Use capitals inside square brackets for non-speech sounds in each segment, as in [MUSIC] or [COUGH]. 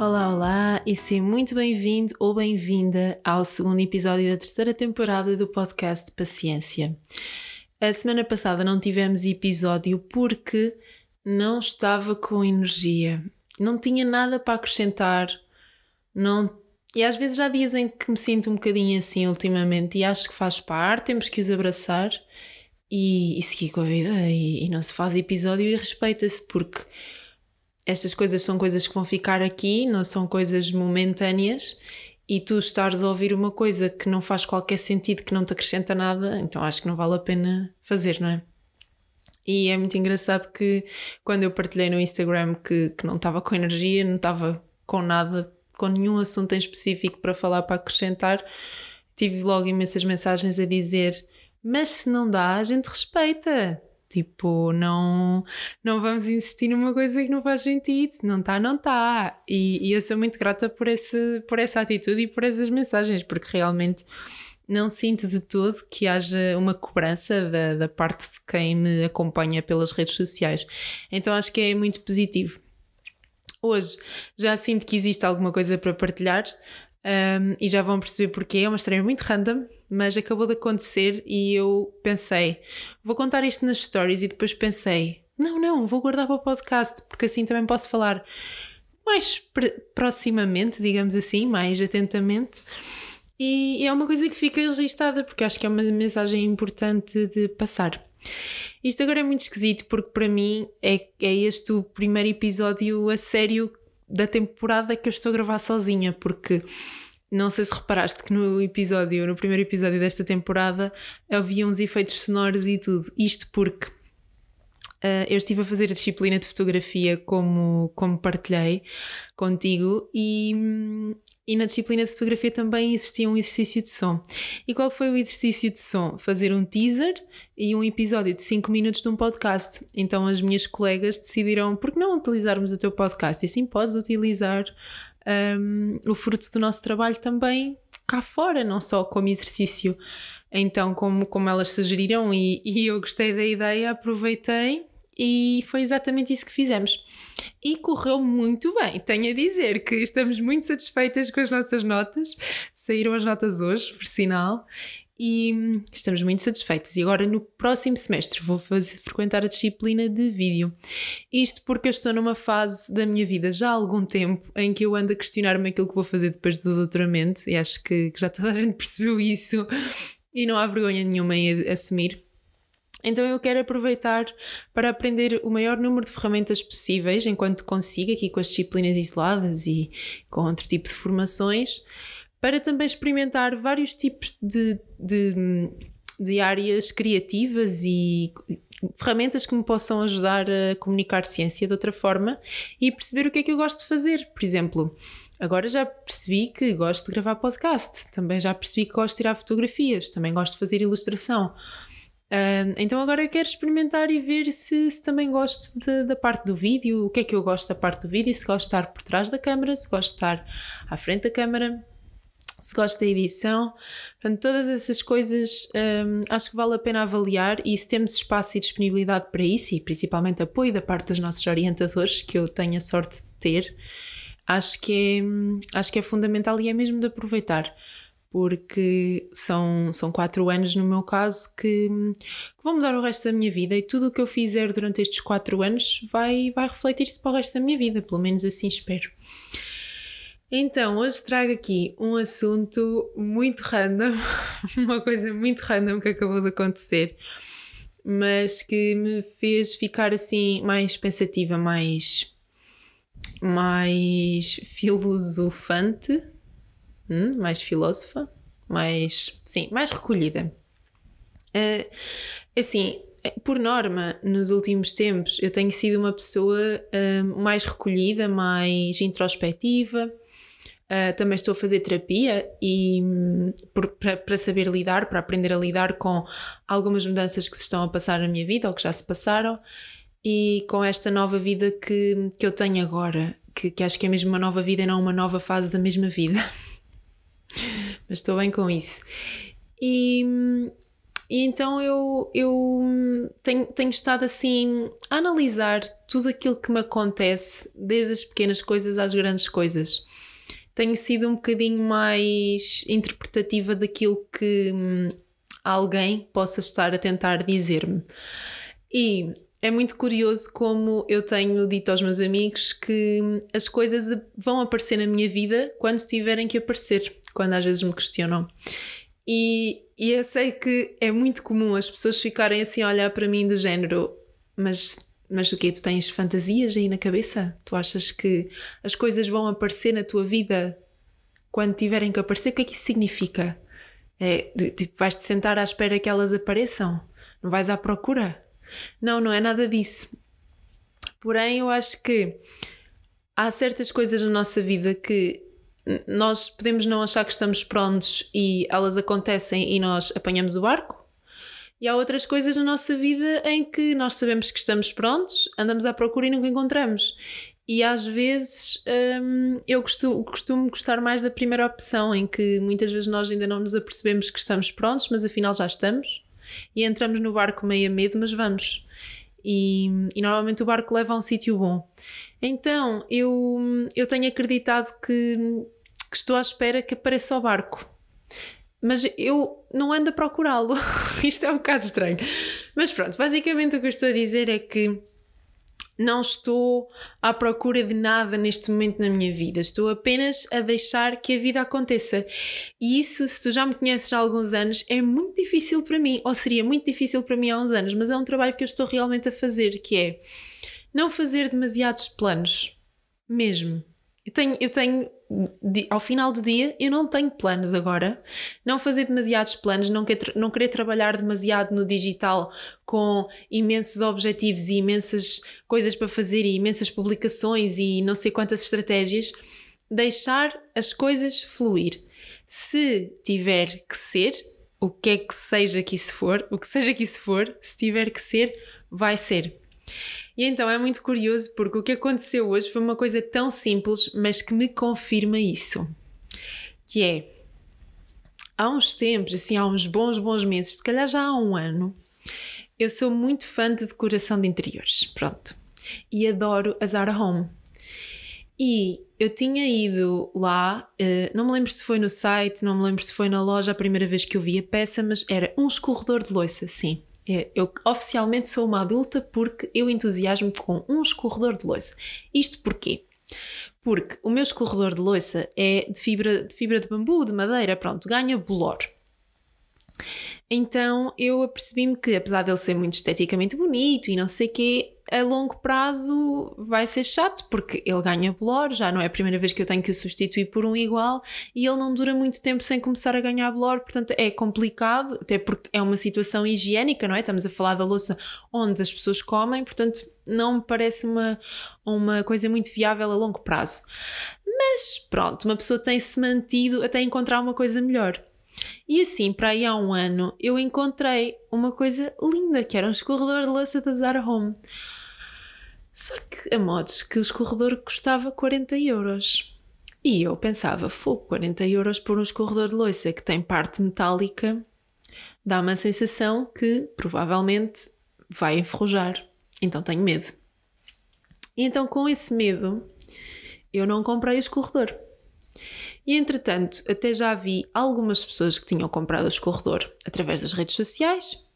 Olá, olá e seja muito bem-vindo ou bem-vinda ao segundo episódio da terceira temporada do podcast Paciência. A semana passada não tivemos episódio porque não estava com energia, não tinha nada para acrescentar, não e às vezes há dias em que me sinto um bocadinho assim ultimamente e acho que faz parte, temos que os abraçar e, e seguir com a vida e, e não se faz episódio e respeita-se porque estas coisas são coisas que vão ficar aqui, não são coisas momentâneas e tu estares a ouvir uma coisa que não faz qualquer sentido, que não te acrescenta nada, então acho que não vale a pena fazer, não é? E é muito engraçado que quando eu partilhei no Instagram que, que não estava com energia, não estava com nada, com nenhum assunto em específico para falar, para acrescentar, tive logo imensas mensagens a dizer: Mas se não dá, a gente respeita. Tipo, não, não vamos insistir numa coisa que não faz sentido. Não está, não está. E, e eu sou muito grata por, esse, por essa atitude e por essas mensagens, porque realmente não sinto de todo que haja uma cobrança da, da parte de quem me acompanha pelas redes sociais. Então acho que é muito positivo. Hoje já sinto que existe alguma coisa para partilhar um, e já vão perceber porquê. É uma história muito random, mas acabou de acontecer e eu pensei, vou contar isto nas stories e depois pensei, não, não, vou guardar para o podcast, porque assim também posso falar mais proximamente, digamos assim, mais atentamente. E, é uma coisa que fica registada, porque acho que é uma mensagem importante de passar. Isto agora é muito esquisito, porque para mim é, é este o primeiro episódio a sério da temporada que eu estou a gravar sozinha, porque não sei se reparaste que no episódio, no primeiro episódio desta temporada, havia uns efeitos sonoros e tudo. Isto porque uh, eu estive a fazer a disciplina de fotografia como, como partilhei contigo e, e na disciplina de fotografia também existia um exercício de som. E qual foi o exercício de som? Fazer um teaser e um episódio de 5 minutos de um podcast. Então as minhas colegas decidiram, por que não utilizarmos o teu podcast? E assim podes utilizar um, o fruto do nosso trabalho também cá fora, não só como exercício. Então, como, como elas sugeriram e, e eu gostei da ideia, aproveitei e foi exatamente isso que fizemos. E correu muito bem. Tenho a dizer que estamos muito satisfeitas com as nossas notas. Saíram as notas hoje, por sinal, e estamos muito satisfeitas. E agora no próximo semestre vou fazer, frequentar a disciplina de vídeo. Isto porque eu estou numa fase da minha vida já há algum tempo em que eu ando a questionar-me aquilo que vou fazer depois do doutoramento, e acho que, que já toda a gente [LAUGHS] percebeu isso e não há vergonha nenhuma em assumir. Então eu quero aproveitar para aprender o maior número de ferramentas possíveis enquanto consigo, aqui com as disciplinas isoladas e com outro tipo de formações para também experimentar vários tipos de, de, de áreas criativas e ferramentas que me possam ajudar a comunicar ciência de outra forma e perceber o que é que eu gosto de fazer. Por exemplo, agora já percebi que gosto de gravar podcast, também já percebi que gosto de tirar fotografias, também gosto de fazer ilustração. Então agora eu quero experimentar e ver se, se também gosto de, da parte do vídeo, o que é que eu gosto da parte do vídeo, se gosto de estar por trás da câmara, se gosto de estar à frente da câmara se gosta da edição. Portanto, todas essas coisas um, acho que vale a pena avaliar e se temos espaço e disponibilidade para isso, e principalmente apoio da parte dos nossos orientadores, que eu tenho a sorte de ter, acho que é, acho que é fundamental e é mesmo de aproveitar. Porque são, são quatro anos, no meu caso, que, que vão mudar o resto da minha vida e tudo o que eu fizer durante estes quatro anos vai, vai refletir-se para o resto da minha vida, pelo menos assim espero. Então, hoje trago aqui um assunto muito random, [LAUGHS] uma coisa muito random que acabou de acontecer, mas que me fez ficar assim mais pensativa, mais mais filosofante, hum, mais filósofa, mais sim, mais recolhida. Uh, assim, por norma, nos últimos tempos, eu tenho sido uma pessoa uh, mais recolhida, mais introspectiva Uh, também estou a fazer terapia e para saber lidar, para aprender a lidar com algumas mudanças que se estão a passar na minha vida ou que já se passaram e com esta nova vida que, que eu tenho agora, que, que acho que é mesmo uma nova vida e não uma nova fase da mesma vida. [LAUGHS] Mas estou bem com isso. E E então eu, eu tenho, tenho estado assim a analisar tudo aquilo que me acontece, desde as pequenas coisas às grandes coisas. Tenho sido um bocadinho mais interpretativa daquilo que hum, alguém possa estar a tentar dizer-me. E é muito curioso como eu tenho dito aos meus amigos que hum, as coisas vão aparecer na minha vida quando tiverem que aparecer, quando às vezes me questionam. E, e eu sei que é muito comum as pessoas ficarem assim a olhar para mim do género, mas, mas o quê? Tu tens fantasias aí na cabeça? Tu achas que as coisas vão aparecer na tua vida quando tiverem que aparecer? O que é que isso significa? É, tipo, vais-te sentar à espera que elas apareçam? Não vais à procura? Não, não é nada disso. Porém, eu acho que há certas coisas na nossa vida que nós podemos não achar que estamos prontos e elas acontecem e nós apanhamos o barco. E há outras coisas na nossa vida em que nós sabemos que estamos prontos, andamos à procura e nunca encontramos. E às vezes hum, eu costumo, costumo gostar mais da primeira opção, em que muitas vezes nós ainda não nos apercebemos que estamos prontos, mas afinal já estamos. E entramos no barco meio a medo, mas vamos. E, e normalmente o barco leva a um sítio bom. Então eu, eu tenho acreditado que que estou à espera que apareça o barco. Mas eu não ando a procurá-lo. [LAUGHS] Isto é um bocado estranho. Mas pronto, basicamente o que eu estou a dizer é que não estou à procura de nada neste momento na minha vida. Estou apenas a deixar que a vida aconteça. E isso, se tu já me conheces há alguns anos, é muito difícil para mim, ou seria muito difícil para mim há uns anos, mas é um trabalho que eu estou realmente a fazer, que é não fazer demasiados planos. Mesmo. Eu tenho, eu tenho ao final do dia, eu não tenho planos agora. Não fazer demasiados planos, não, quer, não querer trabalhar demasiado no digital com imensos objetivos e imensas coisas para fazer e imensas publicações e não sei quantas estratégias. Deixar as coisas fluir. Se tiver que ser, o que é que seja que isso for, o que seja que isso for, se tiver que ser, vai ser. E então é muito curioso porque o que aconteceu hoje foi uma coisa tão simples, mas que me confirma isso. Que é, há uns tempos, assim, há uns bons, bons meses, se calhar já há um ano, eu sou muito fã de decoração de interiores, pronto. E adoro a Zara Home. E eu tinha ido lá, eh, não me lembro se foi no site, não me lembro se foi na loja a primeira vez que eu vi a peça, mas era um escorredor de loiça, sim. É, eu oficialmente sou uma adulta porque eu entusiasmo com um escorredor de louça. Isto porquê? Porque o meu escorredor de louça é de fibra, de fibra de bambu, de madeira, pronto, ganha bolor. Então eu apercebi-me que, apesar dele ser muito esteticamente bonito e não sei o quê, a longo prazo vai ser chato porque ele ganha blor, já não é a primeira vez que eu tenho que o substituir por um igual e ele não dura muito tempo sem começar a ganhar blor, portanto é complicado, até porque é uma situação higiênica, não é? Estamos a falar da louça onde as pessoas comem, portanto não me parece uma, uma coisa muito viável a longo prazo. Mas pronto, uma pessoa tem-se mantido até encontrar uma coisa melhor. E assim, para aí há um ano, eu encontrei uma coisa linda, que era um escorredor de louça da Zara Home. Só que a modos que o escorredor custava 40 euros. E eu pensava, fogo, 40 euros por um escorredor de louça que tem parte metálica, dá uma sensação que provavelmente vai enferrujar. Então tenho medo. E então, com esse medo, eu não comprei o escorredor. E entretanto, até já vi algumas pessoas que tinham comprado o escorredor através das redes sociais.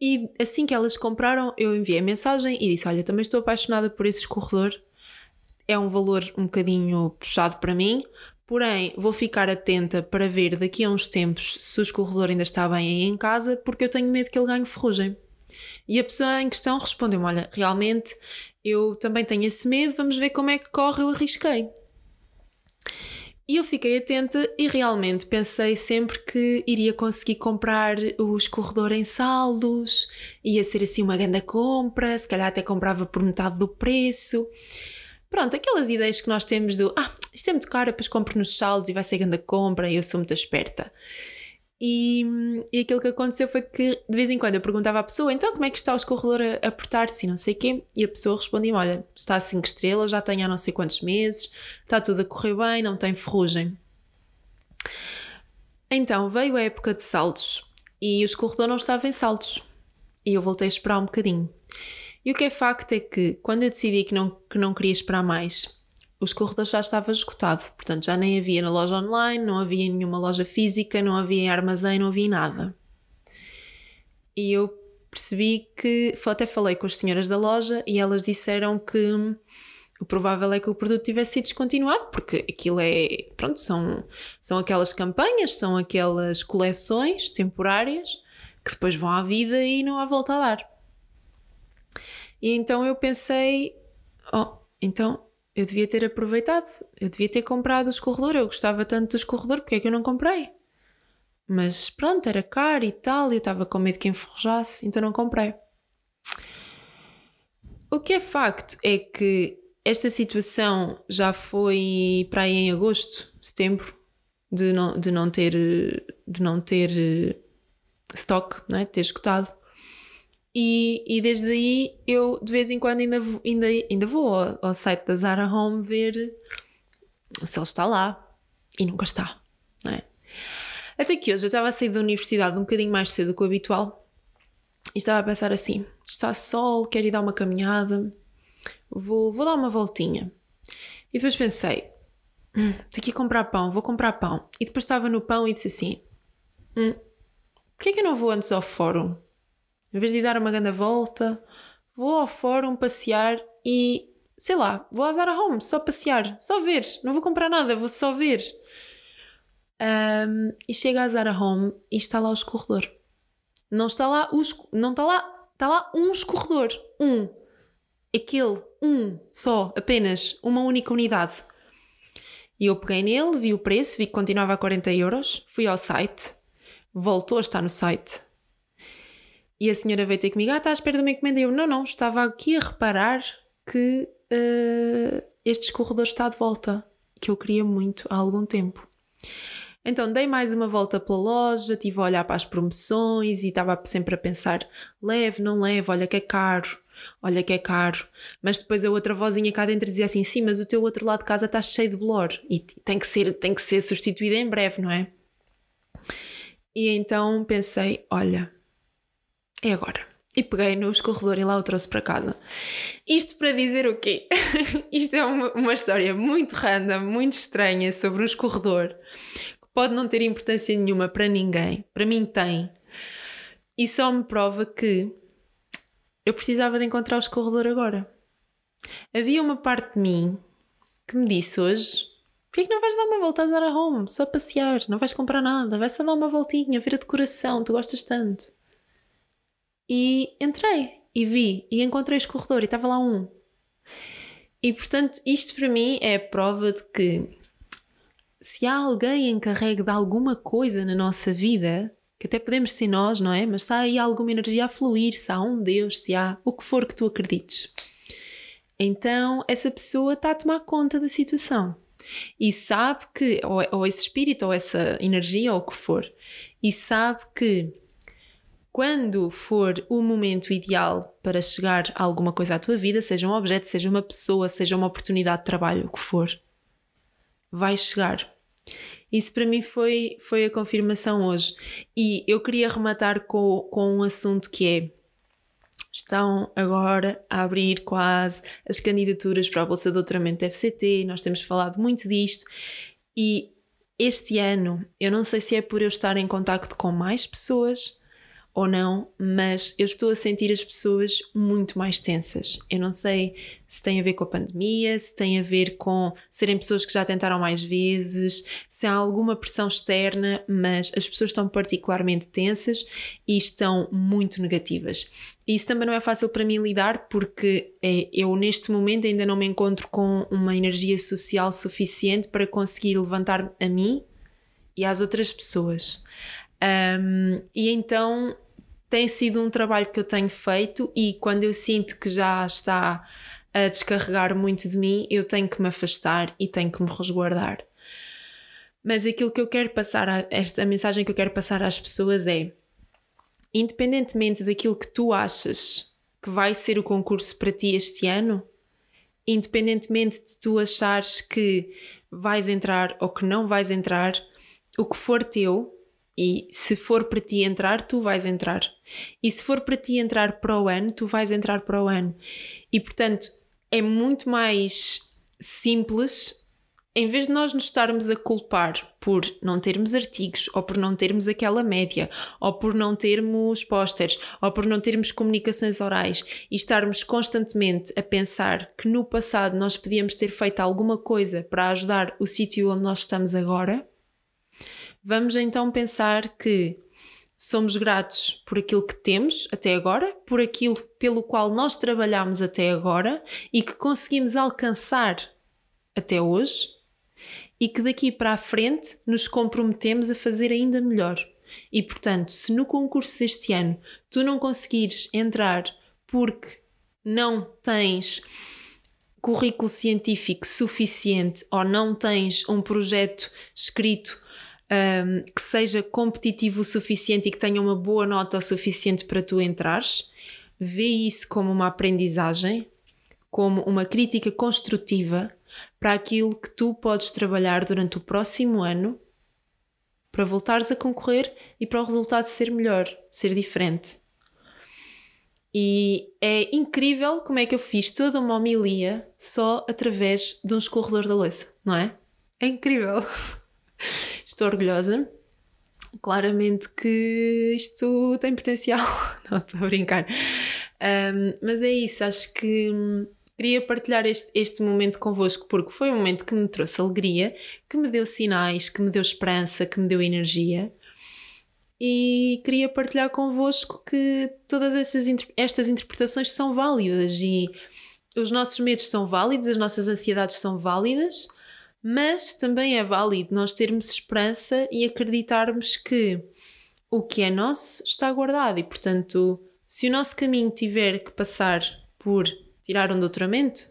E assim que elas compraram, eu enviei a mensagem e disse: Olha, também estou apaixonada por esse escorredor. É um valor um bocadinho puxado para mim, porém vou ficar atenta para ver daqui a uns tempos se o escorredor ainda está bem em casa, porque eu tenho medo que ele ganhe ferrugem. E a pessoa em questão respondeu-me: Olha, realmente eu também tenho esse medo, vamos ver como é que corre, eu arrisquei. E eu fiquei atenta e realmente pensei sempre que iria conseguir comprar o escorredor em saldos, ia ser assim uma grande compra, se calhar até comprava por metade do preço. Pronto, aquelas ideias que nós temos do ah, isto é muito caro, depois compro nos saldos e vai ser grande compra e eu sou muito esperta. E, e aquilo que aconteceu foi que de vez em quando eu perguntava à pessoa: então como é que está o escorredor a, a portar-se e não sei o quê? E a pessoa respondia-me: olha, está a 5 estrelas, já tem há não sei quantos meses, está tudo a correr bem, não tem ferrugem. Então veio a época de saldos e o escorredor não estava em saltos. E eu voltei a esperar um bocadinho. E o que é facto é que quando eu decidi que não, que não queria esperar mais, o escorredor já estava esgotado. Portanto, já nem havia na loja online, não havia em nenhuma loja física, não havia em armazém, não havia nada. E eu percebi que, até falei com as senhoras da loja e elas disseram que o provável é que o produto tivesse sido descontinuado, porque aquilo é, pronto, são, são aquelas campanhas, são aquelas coleções temporárias que depois vão à vida e não há volta a dar. E então eu pensei, oh, então eu devia ter aproveitado, eu devia ter comprado o escorredor, eu gostava tanto do escorredor, porque é que eu não comprei? Mas pronto, era caro e tal, e eu estava com medo que enferrujasse, então não comprei. O que é facto é que esta situação já foi para aí em agosto, setembro, de não, de não ter, de não ter eh, stock, não é? ter escutado. E, e desde aí eu de vez em quando ainda, ainda, ainda vou ao, ao site da Zara Home ver se ele está lá. E nunca está, não é? Até que hoje eu estava a sair da universidade um bocadinho mais cedo do que o habitual e estava a pensar assim: está sol, quero ir dar uma caminhada, vou, vou dar uma voltinha. E depois pensei: hum, tenho que ir comprar pão, vou comprar pão. E depois estava no pão e disse assim: hum, porquê é que eu não vou antes ao fórum? Em vez de dar uma grande volta, vou ao fórum passear e sei lá, vou à Zara Home só passear, só ver, não vou comprar nada, vou só ver. Um, e chega à Zara Home e está lá o escorredor. Não está lá o não está lá, está lá um escorredor, um. Aquele, um, só, apenas, uma única unidade. E eu peguei nele, vi o preço, vi que continuava a 40 euros, fui ao site, voltou a estar no site. E a senhora veio ter comigo, ah, está à espera de uma encomenda. E eu, não, não, estava aqui a reparar que uh, este escorredor está de volta, que eu queria muito há algum tempo. Então dei mais uma volta pela loja, estive a olhar para as promoções e estava sempre a pensar: leve, não leve, olha que é caro, olha que é caro. Mas depois a outra vozinha cá dentro dizia assim: sim, mas o teu outro lado de casa está cheio de blor e tem que ser, tem que ser substituído em breve, não é? E então pensei: olha, é agora. E peguei no escorredor e lá o trouxe para casa. Isto para dizer o quê? [LAUGHS] Isto é uma, uma história muito random, muito estranha sobre um escorredor pode não ter importância nenhuma para ninguém, para mim tem. E só me prova que eu precisava de encontrar o escorredor agora. Havia uma parte de mim que me disse hoje: porquê que não vais dar uma volta a Zara Home? Só passear, não vais comprar nada, vais só dar uma voltinha, ver a decoração, tu gostas tanto. E entrei e vi e encontrei o escorredor e estava lá um. E portanto, isto para mim é prova de que se há alguém encarregue de alguma coisa na nossa vida, que até podemos ser nós, não é? Mas se há aí alguma energia a fluir, se há um Deus, se há o que for que tu acredites. Então, essa pessoa está a tomar conta da situação e sabe que, ou, ou esse espírito, ou essa energia, ou o que for, e sabe que quando for o momento ideal para chegar a alguma coisa à tua vida, seja um objeto, seja uma pessoa, seja uma oportunidade de trabalho, o que for, vai chegar. Isso para mim foi, foi a confirmação hoje. E eu queria rematar com, com um assunto que é estão agora a abrir quase as candidaturas para a Bolsa de Doutoramento FCT, nós temos falado muito disto e este ano, eu não sei se é por eu estar em contacto com mais pessoas ou não, mas eu estou a sentir as pessoas muito mais tensas. Eu não sei se tem a ver com a pandemia, se tem a ver com serem pessoas que já tentaram mais vezes, se há alguma pressão externa, mas as pessoas estão particularmente tensas e estão muito negativas. E isso também não é fácil para mim lidar porque é, eu neste momento ainda não me encontro com uma energia social suficiente para conseguir levantar a mim e às outras pessoas. Um, e então tem sido um trabalho que eu tenho feito e quando eu sinto que já está a descarregar muito de mim, eu tenho que me afastar e tenho que me resguardar. Mas aquilo que eu quero passar, a, esta a mensagem que eu quero passar às pessoas é: independentemente daquilo que tu achas que vai ser o concurso para ti este ano, independentemente de tu achares que vais entrar ou que não vais entrar, o que for teu E se for para ti entrar, tu vais entrar. E se for para ti entrar para o ano, tu vais entrar para o ano. E portanto, é muito mais simples em vez de nós nos estarmos a culpar por não termos artigos, ou por não termos aquela média, ou por não termos pósteres, ou por não termos comunicações orais, e estarmos constantemente a pensar que no passado nós podíamos ter feito alguma coisa para ajudar o sítio onde nós estamos agora, vamos então pensar que somos gratos por aquilo que temos até agora, por aquilo pelo qual nós trabalhamos até agora e que conseguimos alcançar até hoje e que daqui para a frente nos comprometemos a fazer ainda melhor. E portanto, se no concurso deste ano tu não conseguires entrar porque não tens currículo científico suficiente ou não tens um projeto escrito um, que seja competitivo o suficiente e que tenha uma boa nota o suficiente para tu entrares, vê isso como uma aprendizagem, como uma crítica construtiva para aquilo que tu podes trabalhar durante o próximo ano para voltares a concorrer e para o resultado ser melhor, ser diferente. E é incrível como é que eu fiz toda uma homilia só através de um escorredor da louça, não é? É incrível! [LAUGHS] Estou orgulhosa. Claramente que isto tem potencial. [LAUGHS] Não, estou a brincar. Um, mas é isso, acho que queria partilhar este, este momento convosco porque foi um momento que me trouxe alegria, que me deu sinais, que me deu esperança, que me deu energia. E queria partilhar convosco que todas essas, estas interpretações são válidas e os nossos medos são válidos, as nossas ansiedades são válidas, mas também é válido nós termos esperança e acreditarmos que o que é nosso está guardado e, portanto, se o nosso caminho tiver que passar por tirar um doutoramento,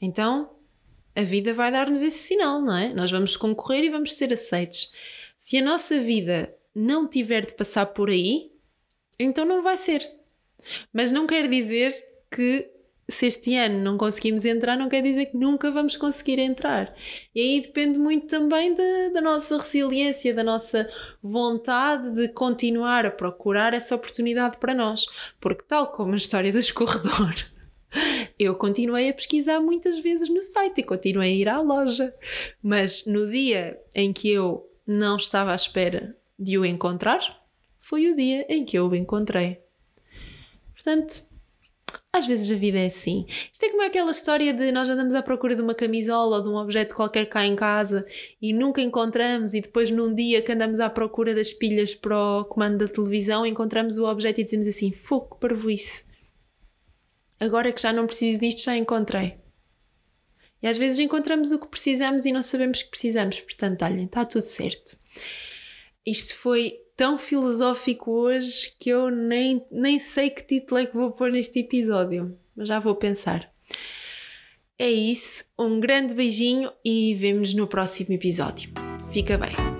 então a vida vai dar-nos esse sinal, não é? Nós vamos concorrer e vamos ser aceitos. Se a nossa vida não tiver de passar por aí, então não vai ser. Mas não quer dizer que se este ano não conseguimos entrar, não quer dizer que nunca vamos conseguir entrar. E aí depende muito também da, da nossa resiliência, da nossa vontade de continuar a procurar essa oportunidade para nós. Porque, tal como a história do escorredor [LAUGHS] eu continuei a pesquisar muitas vezes no site e continuei a ir à loja, mas no dia em que eu não estava à espera de o encontrar, foi o dia em que eu o encontrei. Portanto, às vezes a vida é assim. Isto é como aquela história de nós andamos à procura de uma camisola ou de um objeto qualquer cá em casa e nunca encontramos, e depois num dia que andamos à procura das pilhas para o comando da televisão, encontramos o objeto e dizemos assim: fogo, parvoíce agora que já não preciso disto, já encontrei. E às vezes encontramos o que precisamos e não sabemos que precisamos, portanto, olhem, está tudo certo. Isto foi tão filosófico hoje que eu nem, nem sei que título é que vou pôr neste episódio, mas já vou pensar. É isso, um grande beijinho e vemos no próximo episódio. Fica bem.